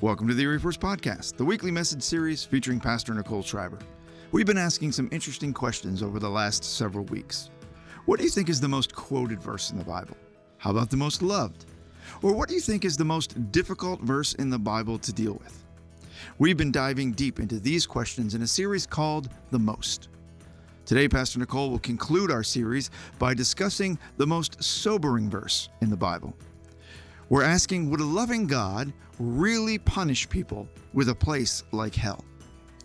Welcome to the Erie First Podcast, the weekly message series featuring Pastor Nicole Schreiber. We've been asking some interesting questions over the last several weeks. What do you think is the most quoted verse in the Bible? How about the most loved? Or what do you think is the most difficult verse in the Bible to deal with? We've been diving deep into these questions in a series called The Most. Today, Pastor Nicole will conclude our series by discussing the most sobering verse in the Bible. We're asking Would a loving God really punish people with a place like hell?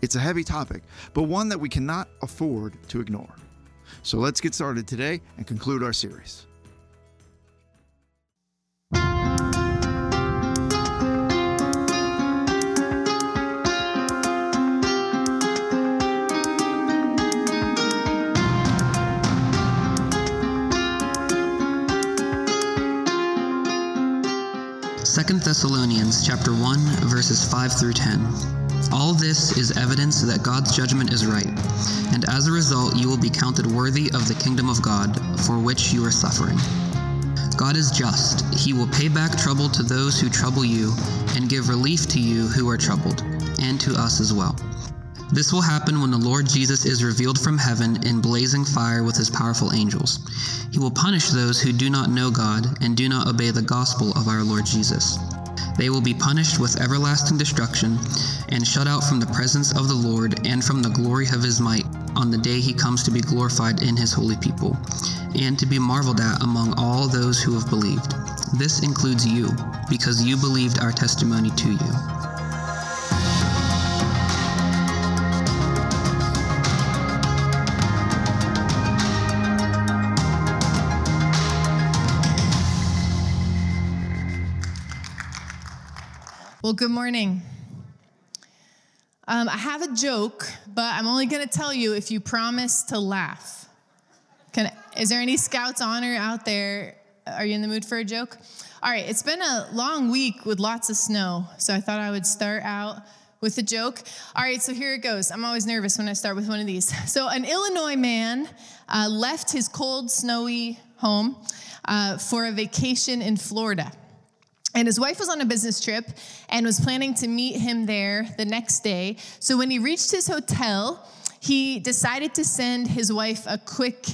It's a heavy topic, but one that we cannot afford to ignore. So let's get started today and conclude our series. Second Thessalonians chapter 1 verses 5 through 10. All this is evidence that God's judgment is right, and as a result you will be counted worthy of the kingdom of God for which you are suffering. God is just. He will pay back trouble to those who trouble you and give relief to you who are troubled, and to us as well. This will happen when the Lord Jesus is revealed from heaven in blazing fire with his powerful angels. He will punish those who do not know God and do not obey the gospel of our Lord Jesus. They will be punished with everlasting destruction and shut out from the presence of the Lord and from the glory of his might on the day he comes to be glorified in his holy people and to be marveled at among all those who have believed. This includes you, because you believed our testimony to you. Well, good morning. Um, I have a joke, but I'm only going to tell you if you promise to laugh. Can, is there any Scouts honor out there? Are you in the mood for a joke? All right, it's been a long week with lots of snow, so I thought I would start out with a joke. All right, so here it goes. I'm always nervous when I start with one of these. So, an Illinois man uh, left his cold, snowy home uh, for a vacation in Florida. And his wife was on a business trip and was planning to meet him there the next day. So when he reached his hotel, he decided to send his wife a quick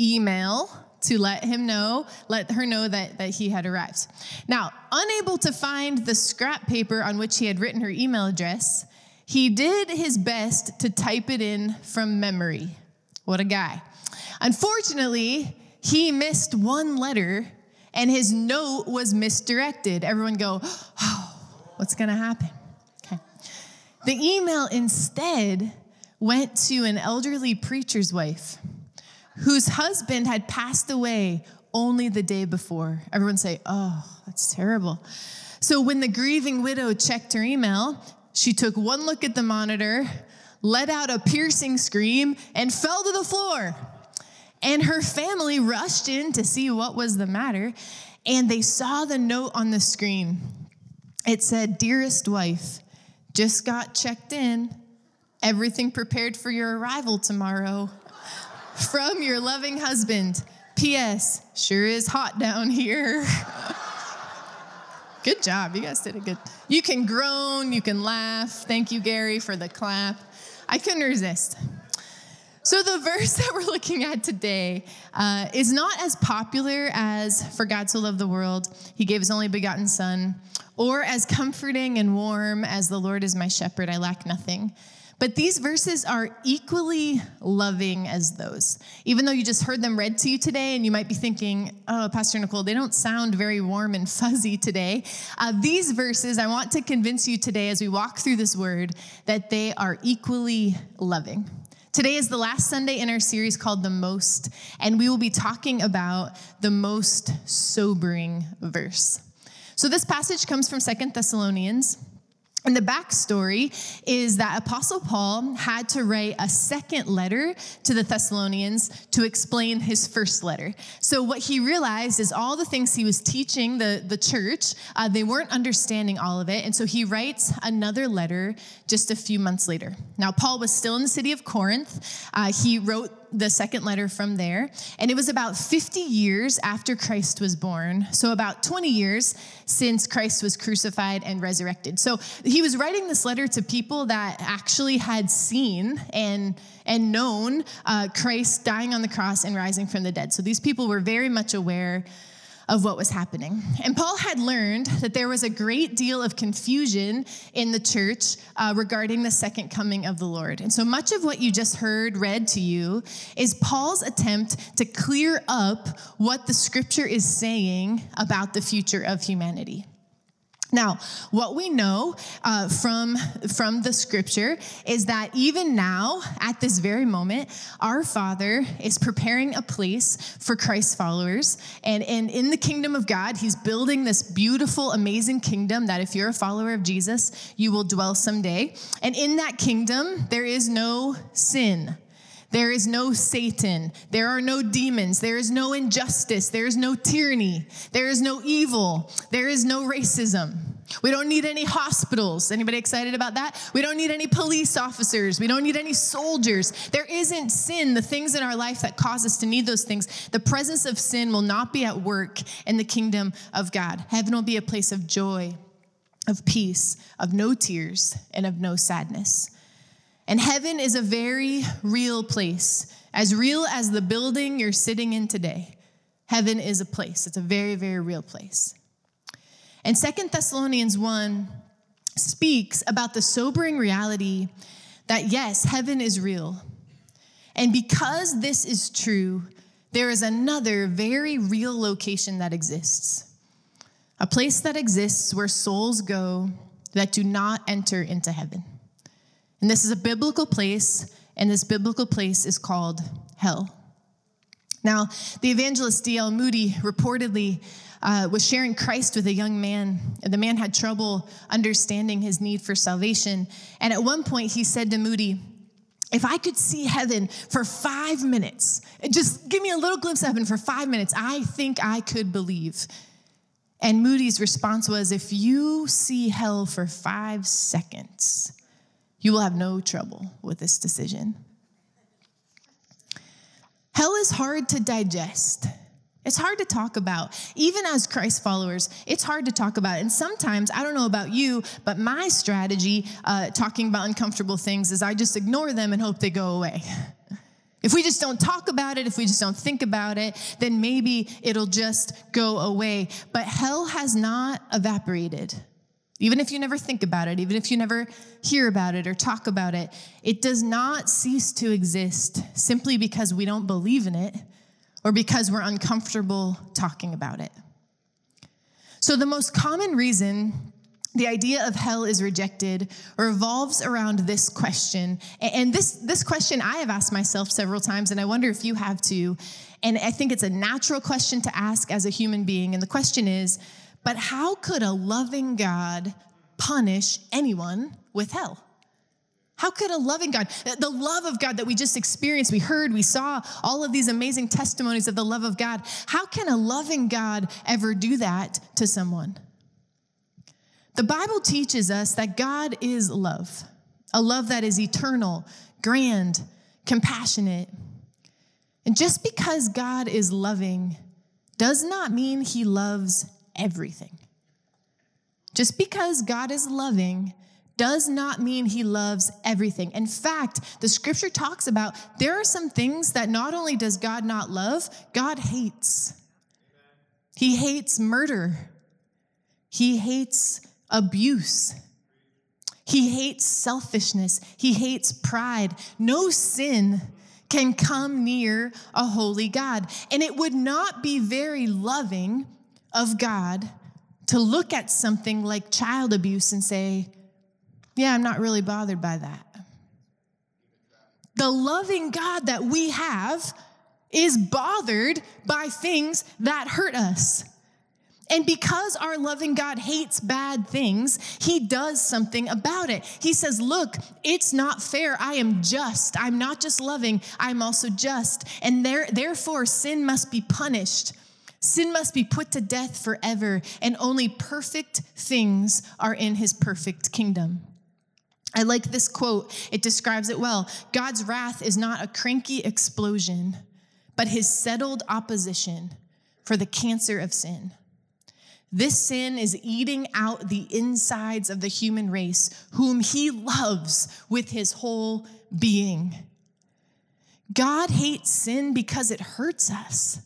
email to let him know, let her know that, that he had arrived. Now, unable to find the scrap paper on which he had written her email address, he did his best to type it in from memory. What a guy. Unfortunately, he missed one letter and his note was misdirected. Everyone go, oh, what's going to happen? Okay. The email instead went to an elderly preacher's wife whose husband had passed away only the day before. Everyone say, oh, that's terrible. So when the grieving widow checked her email, she took one look at the monitor, let out a piercing scream, and fell to the floor. And her family rushed in to see what was the matter, and they saw the note on the screen. It said, Dearest wife, just got checked in. Everything prepared for your arrival tomorrow. From your loving husband. P.S. Sure is hot down here. good job. You guys did a good. You can groan, you can laugh. Thank you, Gary, for the clap. I couldn't resist. So, the verse that we're looking at today uh, is not as popular as For God so loved the world, He gave His only begotten Son, or as comforting and warm as The Lord is my shepherd, I lack nothing. But these verses are equally loving as those. Even though you just heard them read to you today, and you might be thinking, oh, Pastor Nicole, they don't sound very warm and fuzzy today. Uh, these verses, I want to convince you today as we walk through this word that they are equally loving. Today is the last Sunday in our series called The Most, and we will be talking about the most sobering verse. So, this passage comes from Second Thessalonians. And the backstory is that Apostle Paul had to write a second letter to the Thessalonians to explain his first letter. So, what he realized is all the things he was teaching the, the church, uh, they weren't understanding all of it. And so, he writes another letter just a few months later. Now, Paul was still in the city of Corinth. Uh, he wrote the second letter from there, and it was about 50 years after Christ was born. So, about 20 years since Christ was crucified and resurrected. So, he was writing this letter to people that actually had seen and and known uh, Christ dying on the cross and rising from the dead. So, these people were very much aware of what was happening. And Paul had learned that there was a great deal of confusion in the church uh, regarding the second coming of the Lord. And so much of what you just heard read to you is Paul's attempt to clear up what the scripture is saying about the future of humanity. Now, what we know uh, from, from the scripture is that even now, at this very moment, our Father is preparing a place for Christ's followers. And, and in the kingdom of God, He's building this beautiful, amazing kingdom that if you're a follower of Jesus, you will dwell someday. And in that kingdom, there is no sin. There is no Satan. There are no demons. There is no injustice. There is no tyranny. There is no evil. There is no racism. We don't need any hospitals. Anybody excited about that? We don't need any police officers. We don't need any soldiers. There isn't sin, the things in our life that cause us to need those things. The presence of sin will not be at work in the kingdom of God. Heaven will be a place of joy, of peace, of no tears, and of no sadness. And heaven is a very real place, as real as the building you're sitting in today. Heaven is a place, it's a very, very real place. And Second Thessalonians 1 speaks about the sobering reality that yes, heaven is real. And because this is true, there is another very real location that exists. A place that exists where souls go that do not enter into heaven. And this is a biblical place, and this biblical place is called hell. Now, the evangelist D.L. Moody reportedly uh, was sharing Christ with a young man. The man had trouble understanding his need for salvation. And at one point, he said to Moody, if I could see heaven for five minutes, just give me a little glimpse of heaven for five minutes, I think I could believe. And Moody's response was, if you see hell for five seconds, you will have no trouble with this decision. Hell is hard to digest. It's hard to talk about. Even as Christ followers, it's hard to talk about. And sometimes, I don't know about you, but my strategy uh, talking about uncomfortable things is I just ignore them and hope they go away. If we just don't talk about it, if we just don't think about it, then maybe it'll just go away. But hell has not evaporated. Even if you never think about it, even if you never hear about it or talk about it, it does not cease to exist simply because we don't believe in it or because we're uncomfortable talking about it. So, the most common reason the idea of hell is rejected revolves around this question. And this, this question I have asked myself several times, and I wonder if you have too. And I think it's a natural question to ask as a human being. And the question is but how could a loving God punish anyone with hell? How could a loving God, the love of God that we just experienced, we heard, we saw all of these amazing testimonies of the love of God, how can a loving God ever do that to someone? The Bible teaches us that God is love, a love that is eternal, grand, compassionate. And just because God is loving does not mean he loves everything. Just because God is loving does not mean he loves everything. In fact, the scripture talks about there are some things that not only does God not love, God hates. He hates murder. He hates abuse. He hates selfishness. He hates pride. No sin can come near a holy God. And it would not be very loving of God to look at something like child abuse and say, Yeah, I'm not really bothered by that. The loving God that we have is bothered by things that hurt us. And because our loving God hates bad things, he does something about it. He says, Look, it's not fair. I am just. I'm not just loving, I'm also just. And there, therefore, sin must be punished. Sin must be put to death forever, and only perfect things are in his perfect kingdom. I like this quote, it describes it well. God's wrath is not a cranky explosion, but his settled opposition for the cancer of sin. This sin is eating out the insides of the human race, whom he loves with his whole being. God hates sin because it hurts us.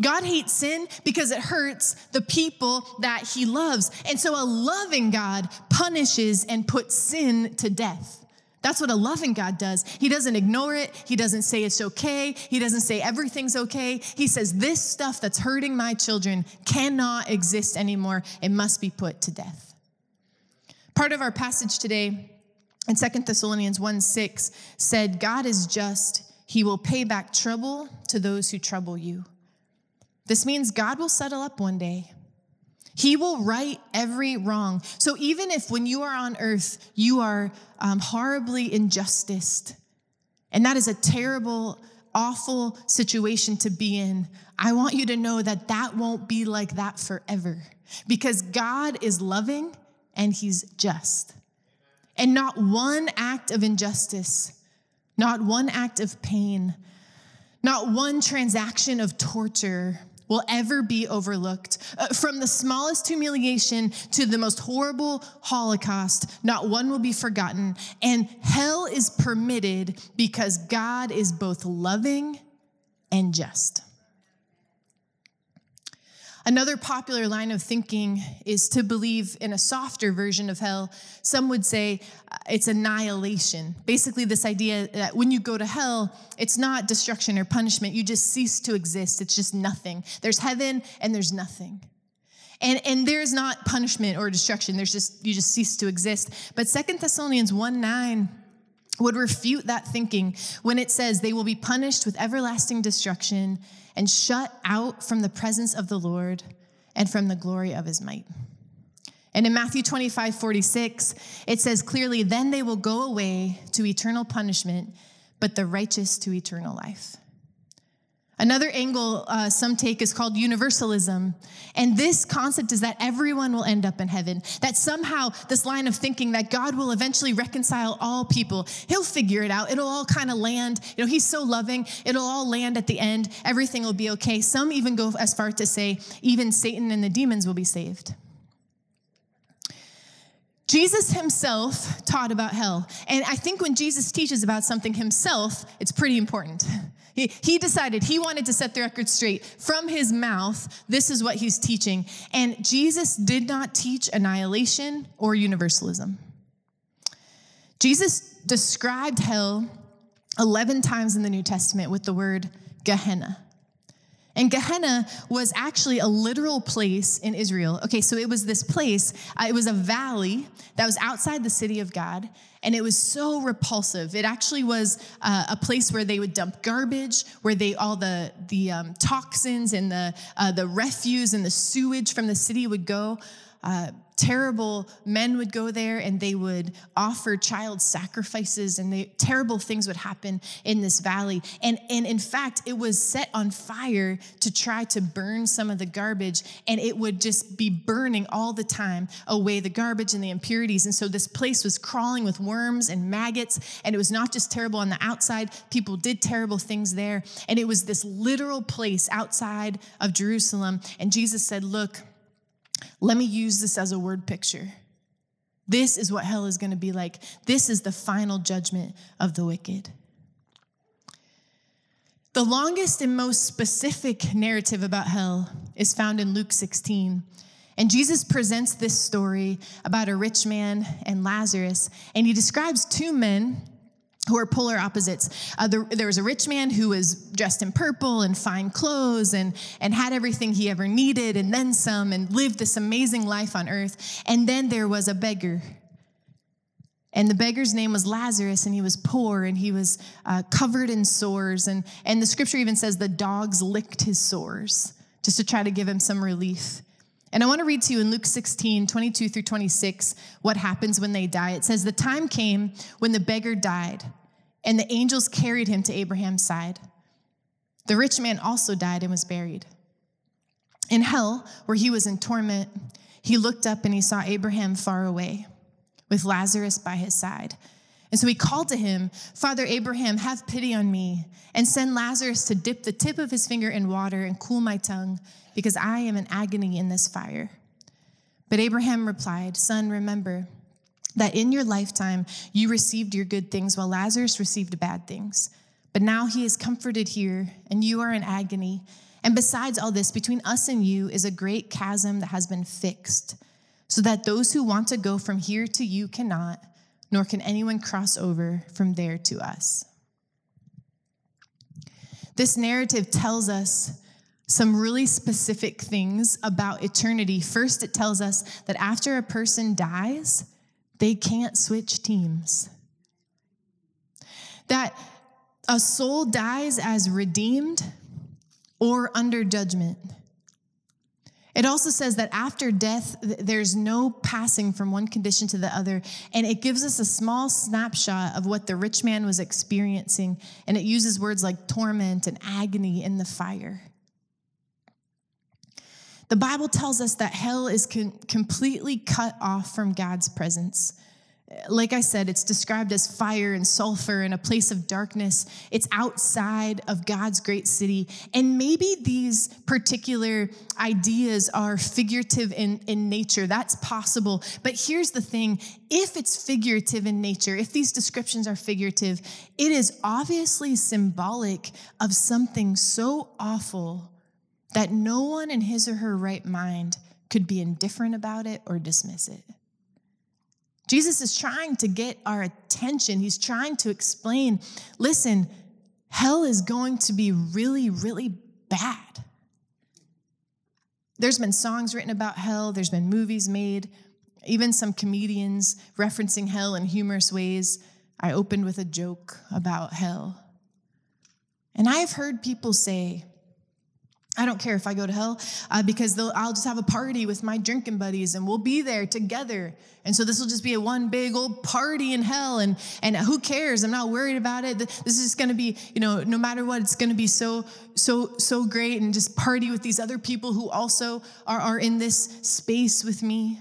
God hates sin because it hurts the people that he loves. And so a loving God punishes and puts sin to death. That's what a loving God does. He doesn't ignore it. He doesn't say it's okay. He doesn't say everything's okay. He says, This stuff that's hurting my children cannot exist anymore. It must be put to death. Part of our passage today in Second Thessalonians 1 6 said, God is just. He will pay back trouble to those who trouble you. This means God will settle up one day. He will right every wrong. So even if when you are on earth, you are um, horribly injusticed, and that is a terrible, awful situation to be in, I want you to know that that won't be like that forever because God is loving and He's just. And not one act of injustice, not one act of pain, not one transaction of torture will ever be overlooked. Uh, from the smallest humiliation to the most horrible Holocaust, not one will be forgotten. And hell is permitted because God is both loving and just. Another popular line of thinking is to believe in a softer version of hell. Some would say uh, it's annihilation. Basically, this idea that when you go to hell, it's not destruction or punishment. You just cease to exist. It's just nothing. There's heaven and there's nothing. And, and there's not punishment or destruction. There's just, you just cease to exist. But Second Thessalonians 1 9 would refute that thinking when it says they will be punished with everlasting destruction and shut out from the presence of the Lord and from the glory of his might. And in Matthew 25, 46, it says clearly, then they will go away to eternal punishment, but the righteous to eternal life. Another angle uh, some take is called universalism. And this concept is that everyone will end up in heaven. That somehow, this line of thinking that God will eventually reconcile all people, He'll figure it out. It'll all kind of land. You know, He's so loving, it'll all land at the end. Everything will be okay. Some even go as far to say, even Satan and the demons will be saved. Jesus himself taught about hell. And I think when Jesus teaches about something himself, it's pretty important. He, he decided he wanted to set the record straight. From his mouth, this is what he's teaching. And Jesus did not teach annihilation or universalism. Jesus described hell 11 times in the New Testament with the word Gehenna. And Gehenna was actually a literal place in Israel. Okay, so it was this place, uh, it was a valley that was outside the city of God, and it was so repulsive. It actually was uh, a place where they would dump garbage, where they all the the um, toxins and the uh, the refuse and the sewage from the city would go. Uh, terrible men would go there and they would offer child sacrifices and they, terrible things would happen in this valley. And, and in fact it was set on fire to try to burn some of the garbage and it would just be burning all the time away the garbage and the impurities. And so this place was crawling with worms and maggots and it was not just terrible on the outside. People did terrible things there. And it was this literal place outside of jerusalem. And jesus said look let me use this as a word picture. This is what hell is going to be like. This is the final judgment of the wicked. The longest and most specific narrative about hell is found in Luke 16. And Jesus presents this story about a rich man and Lazarus, and he describes two men who are polar opposites. Uh, the, there was a rich man who was dressed in purple and fine clothes and, and had everything he ever needed and then some and lived this amazing life on earth. And then there was a beggar. And the beggar's name was Lazarus, and he was poor and he was uh, covered in sores. And, and the scripture even says the dogs licked his sores just to try to give him some relief. And I want to read to you in Luke 16, 22 through 26, what happens when they die. It says, The time came when the beggar died, and the angels carried him to Abraham's side. The rich man also died and was buried. In hell, where he was in torment, he looked up and he saw Abraham far away with Lazarus by his side. And so he called to him, Father Abraham, have pity on me, and send Lazarus to dip the tip of his finger in water and cool my tongue, because I am in agony in this fire. But Abraham replied, Son, remember that in your lifetime you received your good things while Lazarus received bad things. But now he is comforted here, and you are in agony. And besides all this, between us and you is a great chasm that has been fixed, so that those who want to go from here to you cannot nor can anyone cross over from there to us. This narrative tells us some really specific things about eternity. First, it tells us that after a person dies, they can't switch teams. That a soul dies as redeemed or under judgment. It also says that after death, there's no passing from one condition to the other. And it gives us a small snapshot of what the rich man was experiencing. And it uses words like torment and agony in the fire. The Bible tells us that hell is con- completely cut off from God's presence like I said, it's described as fire and sulfur and a place of darkness. It's outside of God's great city. And maybe these particular ideas are figurative in, in nature. That's possible. But here's the thing if it's figurative in nature, if these descriptions are figurative, it is obviously symbolic of something so awful that no one in his or her right mind could be indifferent about it or dismiss it. Jesus is trying to get our attention. He's trying to explain listen, hell is going to be really, really bad. There's been songs written about hell, there's been movies made, even some comedians referencing hell in humorous ways. I opened with a joke about hell. And I've heard people say, I don't care if I go to hell uh, because I'll just have a party with my drinking buddies and we'll be there together. And so this will just be a one big old party in hell. And, and who cares? I'm not worried about it. This is going to be, you know, no matter what, it's going to be so, so, so great and just party with these other people who also are, are in this space with me.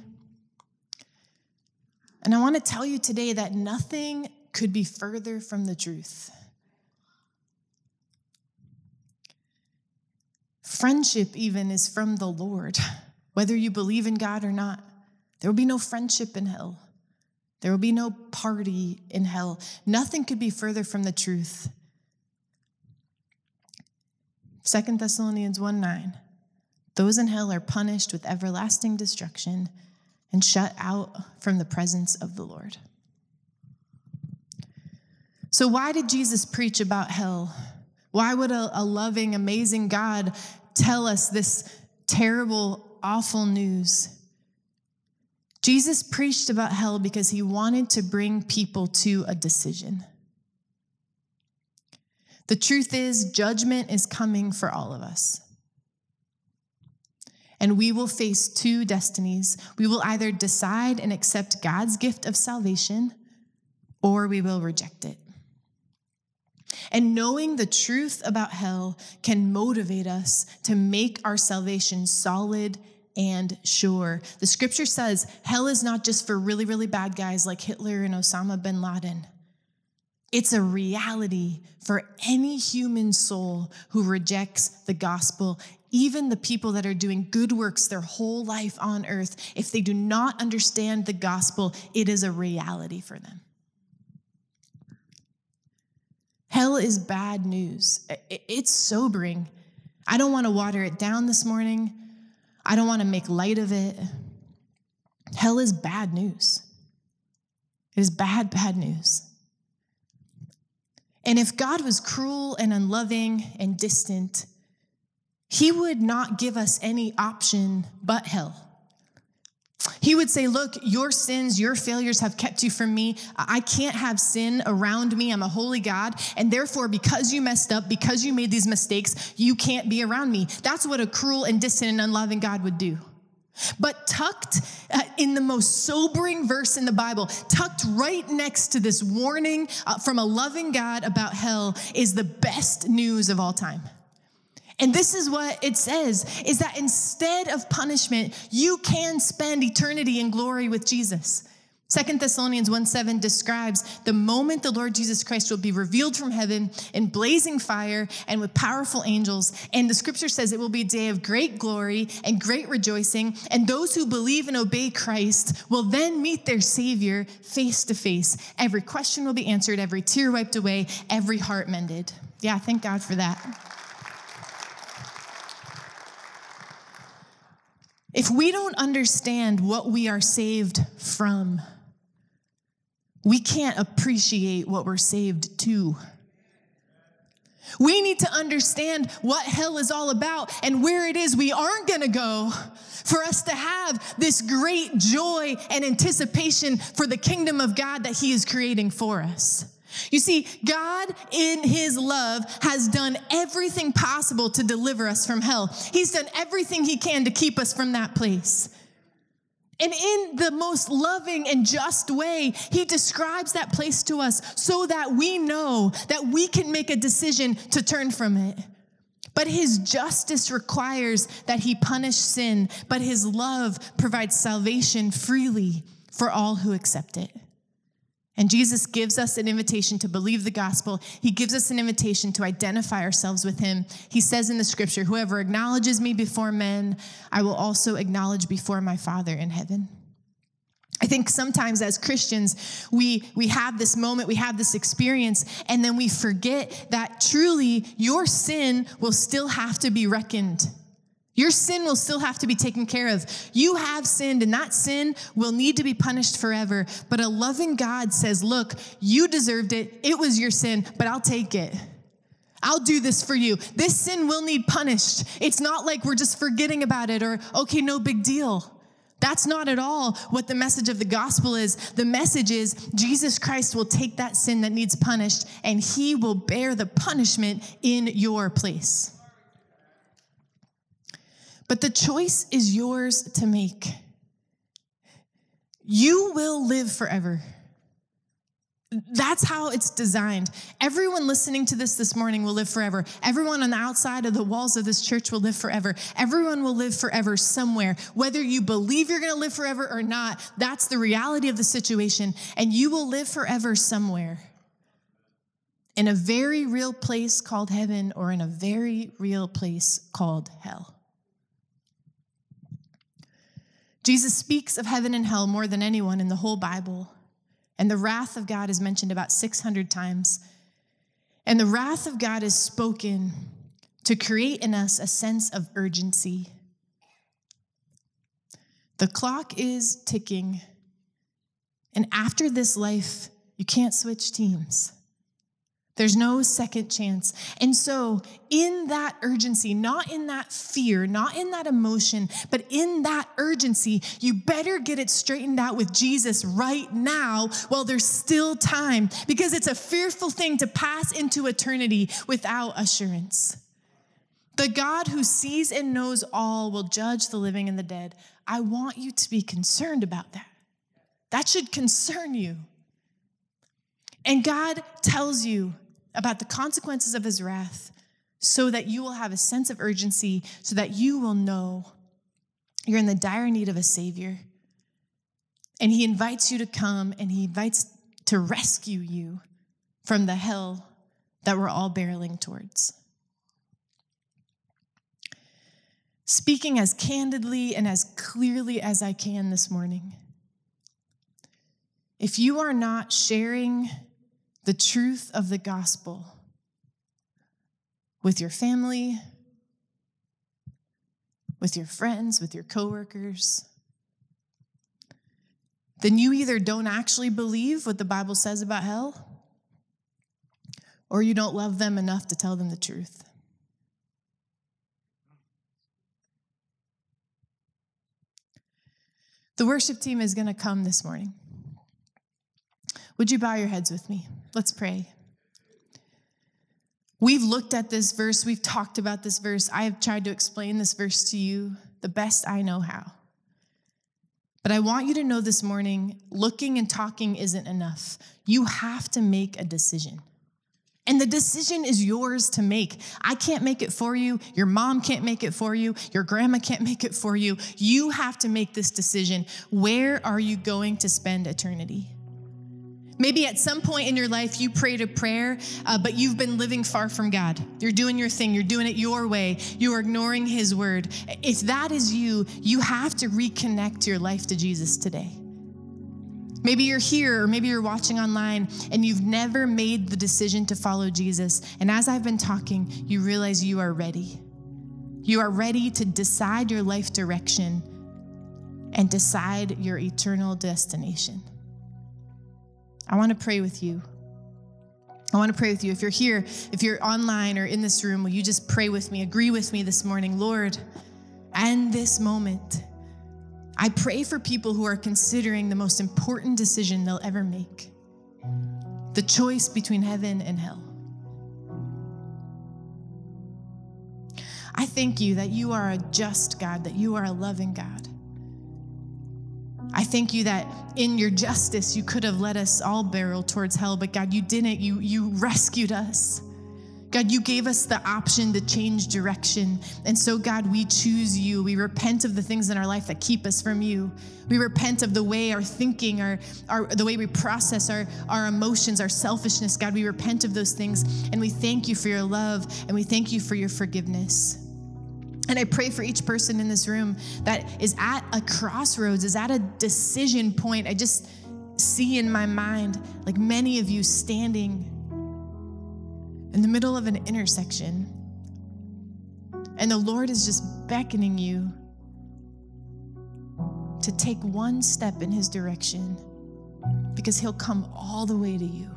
And I want to tell you today that nothing could be further from the truth. Friendship, even, is from the Lord, whether you believe in God or not. There will be no friendship in hell. There will be no party in hell. Nothing could be further from the truth. Second Thessalonians 1 9. Those in hell are punished with everlasting destruction and shut out from the presence of the Lord. So, why did Jesus preach about hell? Why would a, a loving, amazing God tell us this terrible, awful news. Jesus preached about hell because he wanted to bring people to a decision. The truth is, judgment is coming for all of us. And we will face two destinies. We will either decide and accept God's gift of salvation, or we will reject it. And knowing the truth about hell can motivate us to make our salvation solid and sure. The scripture says hell is not just for really, really bad guys like Hitler and Osama bin Laden. It's a reality for any human soul who rejects the gospel, even the people that are doing good works their whole life on earth. If they do not understand the gospel, it is a reality for them. Hell is bad news. It's sobering. I don't want to water it down this morning. I don't want to make light of it. Hell is bad news. It is bad, bad news. And if God was cruel and unloving and distant, he would not give us any option but hell. He would say, Look, your sins, your failures have kept you from me. I can't have sin around me. I'm a holy God. And therefore, because you messed up, because you made these mistakes, you can't be around me. That's what a cruel and distant and unloving God would do. But tucked uh, in the most sobering verse in the Bible, tucked right next to this warning uh, from a loving God about hell, is the best news of all time. And this is what it says is that instead of punishment, you can spend eternity in glory with Jesus. Second Thessalonians 1 7 describes the moment the Lord Jesus Christ will be revealed from heaven in blazing fire and with powerful angels. And the scripture says it will be a day of great glory and great rejoicing. And those who believe and obey Christ will then meet their Savior face to face. Every question will be answered, every tear wiped away, every heart mended. Yeah, thank God for that. If we don't understand what we are saved from, we can't appreciate what we're saved to. We need to understand what hell is all about and where it is we aren't going to go for us to have this great joy and anticipation for the kingdom of God that He is creating for us. You see, God in His love has done everything possible to deliver us from hell. He's done everything He can to keep us from that place. And in the most loving and just way, he describes that place to us so that we know that we can make a decision to turn from it. But his justice requires that he punish sin, but his love provides salvation freely for all who accept it. And Jesus gives us an invitation to believe the gospel. He gives us an invitation to identify ourselves with him. He says in the scripture, Whoever acknowledges me before men, I will also acknowledge before my Father in heaven. I think sometimes as Christians, we, we have this moment, we have this experience, and then we forget that truly your sin will still have to be reckoned. Your sin will still have to be taken care of. You have sinned, and that sin will need to be punished forever. But a loving God says, Look, you deserved it. It was your sin, but I'll take it. I'll do this for you. This sin will need punished. It's not like we're just forgetting about it or, okay, no big deal. That's not at all what the message of the gospel is. The message is Jesus Christ will take that sin that needs punished and he will bear the punishment in your place. But the choice is yours to make. You will live forever. That's how it's designed. Everyone listening to this this morning will live forever. Everyone on the outside of the walls of this church will live forever. Everyone will live forever somewhere. Whether you believe you're going to live forever or not, that's the reality of the situation. And you will live forever somewhere in a very real place called heaven or in a very real place called hell. Jesus speaks of heaven and hell more than anyone in the whole Bible. And the wrath of God is mentioned about 600 times. And the wrath of God is spoken to create in us a sense of urgency. The clock is ticking. And after this life, you can't switch teams. There's no second chance. And so, in that urgency, not in that fear, not in that emotion, but in that urgency, you better get it straightened out with Jesus right now while there's still time, because it's a fearful thing to pass into eternity without assurance. The God who sees and knows all will judge the living and the dead. I want you to be concerned about that. That should concern you. And God tells you about the consequences of his wrath so that you will have a sense of urgency, so that you will know you're in the dire need of a Savior. And he invites you to come and he invites to rescue you from the hell that we're all barreling towards. Speaking as candidly and as clearly as I can this morning, if you are not sharing the truth of the gospel with your family, with your friends, with your coworkers, then you either don't actually believe what the Bible says about hell or you don't love them enough to tell them the truth. The worship team is going to come this morning. Would you bow your heads with me? Let's pray. We've looked at this verse, we've talked about this verse. I have tried to explain this verse to you the best I know how. But I want you to know this morning looking and talking isn't enough. You have to make a decision. And the decision is yours to make. I can't make it for you. Your mom can't make it for you. Your grandma can't make it for you. You have to make this decision. Where are you going to spend eternity? Maybe at some point in your life you prayed a prayer, uh, but you've been living far from God. You're doing your thing, you're doing it your way, you are ignoring His word. If that is you, you have to reconnect your life to Jesus today. Maybe you're here or maybe you're watching online and you've never made the decision to follow Jesus. And as I've been talking, you realize you are ready. You are ready to decide your life direction and decide your eternal destination. I want to pray with you. I want to pray with you. If you're here, if you're online or in this room, will you just pray with me? Agree with me this morning, Lord, and this moment. I pray for people who are considering the most important decision they'll ever make the choice between heaven and hell. I thank you that you are a just God, that you are a loving God. I thank you that in your justice, you could have let us all barrel towards hell, but God, you didn't. You, you rescued us. God, you gave us the option to change direction. And so, God, we choose you. We repent of the things in our life that keep us from you. We repent of the way our thinking, our, our the way we process our, our emotions, our selfishness. God, we repent of those things. And we thank you for your love and we thank you for your forgiveness. And I pray for each person in this room that is at a crossroads, is at a decision point. I just see in my mind, like many of you standing in the middle of an intersection. And the Lord is just beckoning you to take one step in His direction because He'll come all the way to you.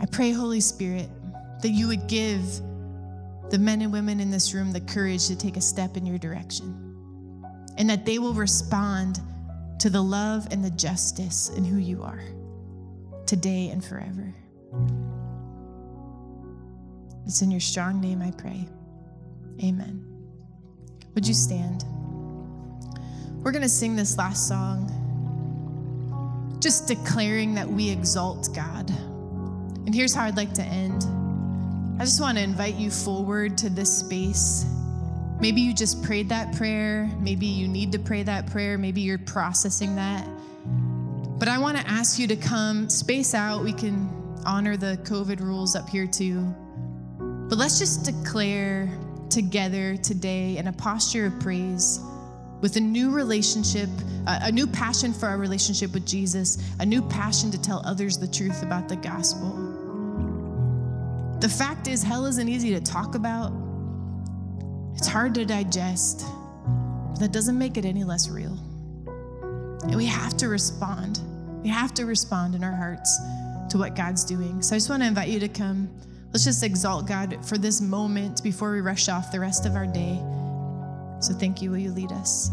I pray, Holy Spirit, that you would give the men and women in this room the courage to take a step in your direction and that they will respond to the love and the justice in who you are today and forever. It's in your strong name I pray. Amen. Would you stand? We're going to sing this last song, just declaring that we exalt God. And here's how I'd like to end I just want to invite you forward to this space. Maybe you just prayed that prayer. Maybe you need to pray that prayer. Maybe you're processing that. But I want to ask you to come, space out. We can honor the COVID rules up here too. But let's just declare together today in a posture of praise with a new relationship, a new passion for our relationship with Jesus, a new passion to tell others the truth about the gospel. The fact is, hell isn't easy to talk about, it's hard to digest, that doesn't make it any less real. And we have to respond. We have to respond in our hearts to what God's doing. So I just want to invite you to come. Let's just exalt God for this moment before we rush off the rest of our day. So thank you. Will you lead us?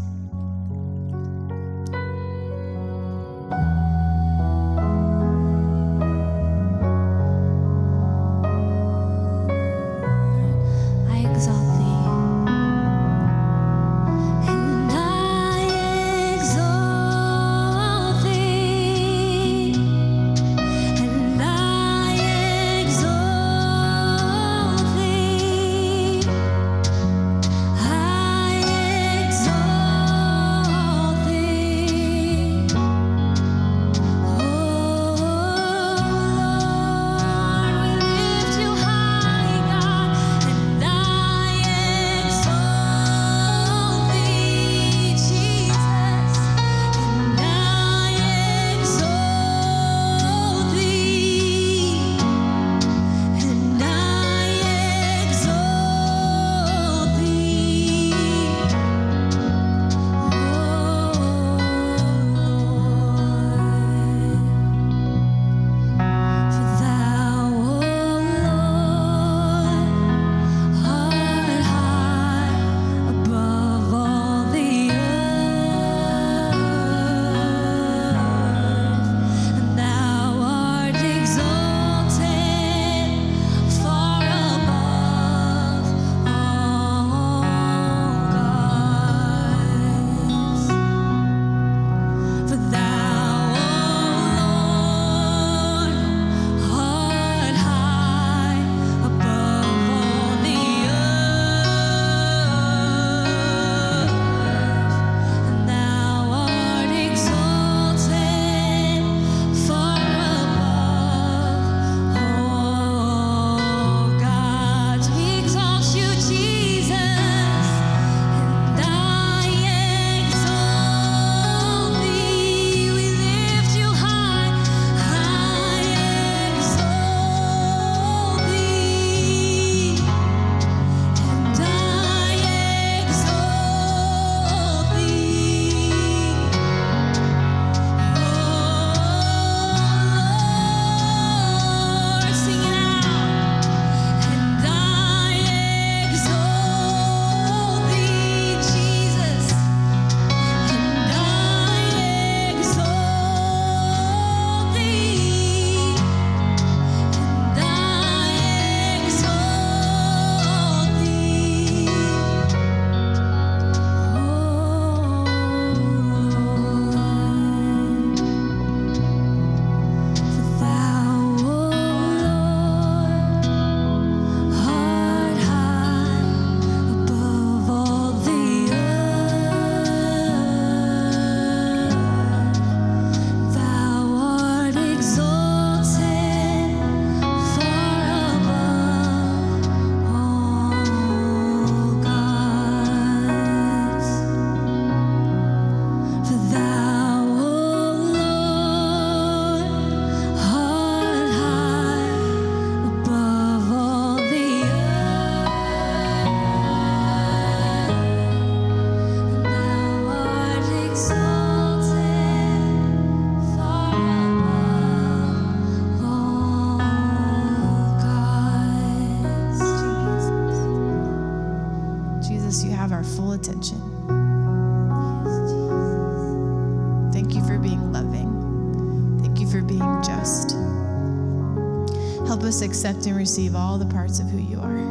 Accept and receive all the parts of who you are.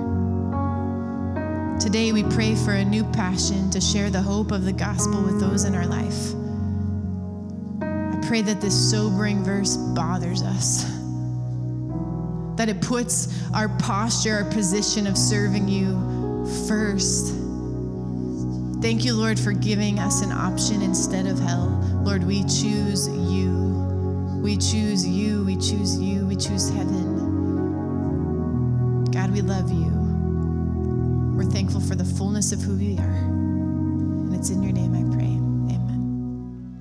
Today, we pray for a new passion to share the hope of the gospel with those in our life. I pray that this sobering verse bothers us, that it puts our posture, our position of serving you first. Thank you, Lord, for giving us an option instead of hell. Lord, we choose you. We choose you. We choose you. We choose heaven. We love you. We're thankful for the fullness of who we are. And it's in your name I pray. Amen.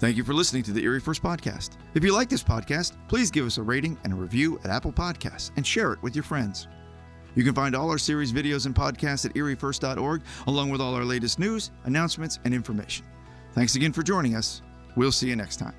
Thank you for listening to the Erie First Podcast. If you like this podcast, please give us a rating and a review at Apple Podcasts and share it with your friends. You can find all our series videos and podcasts at eriefirst.org, along with all our latest news, announcements, and information. Thanks again for joining us. We'll see you next time.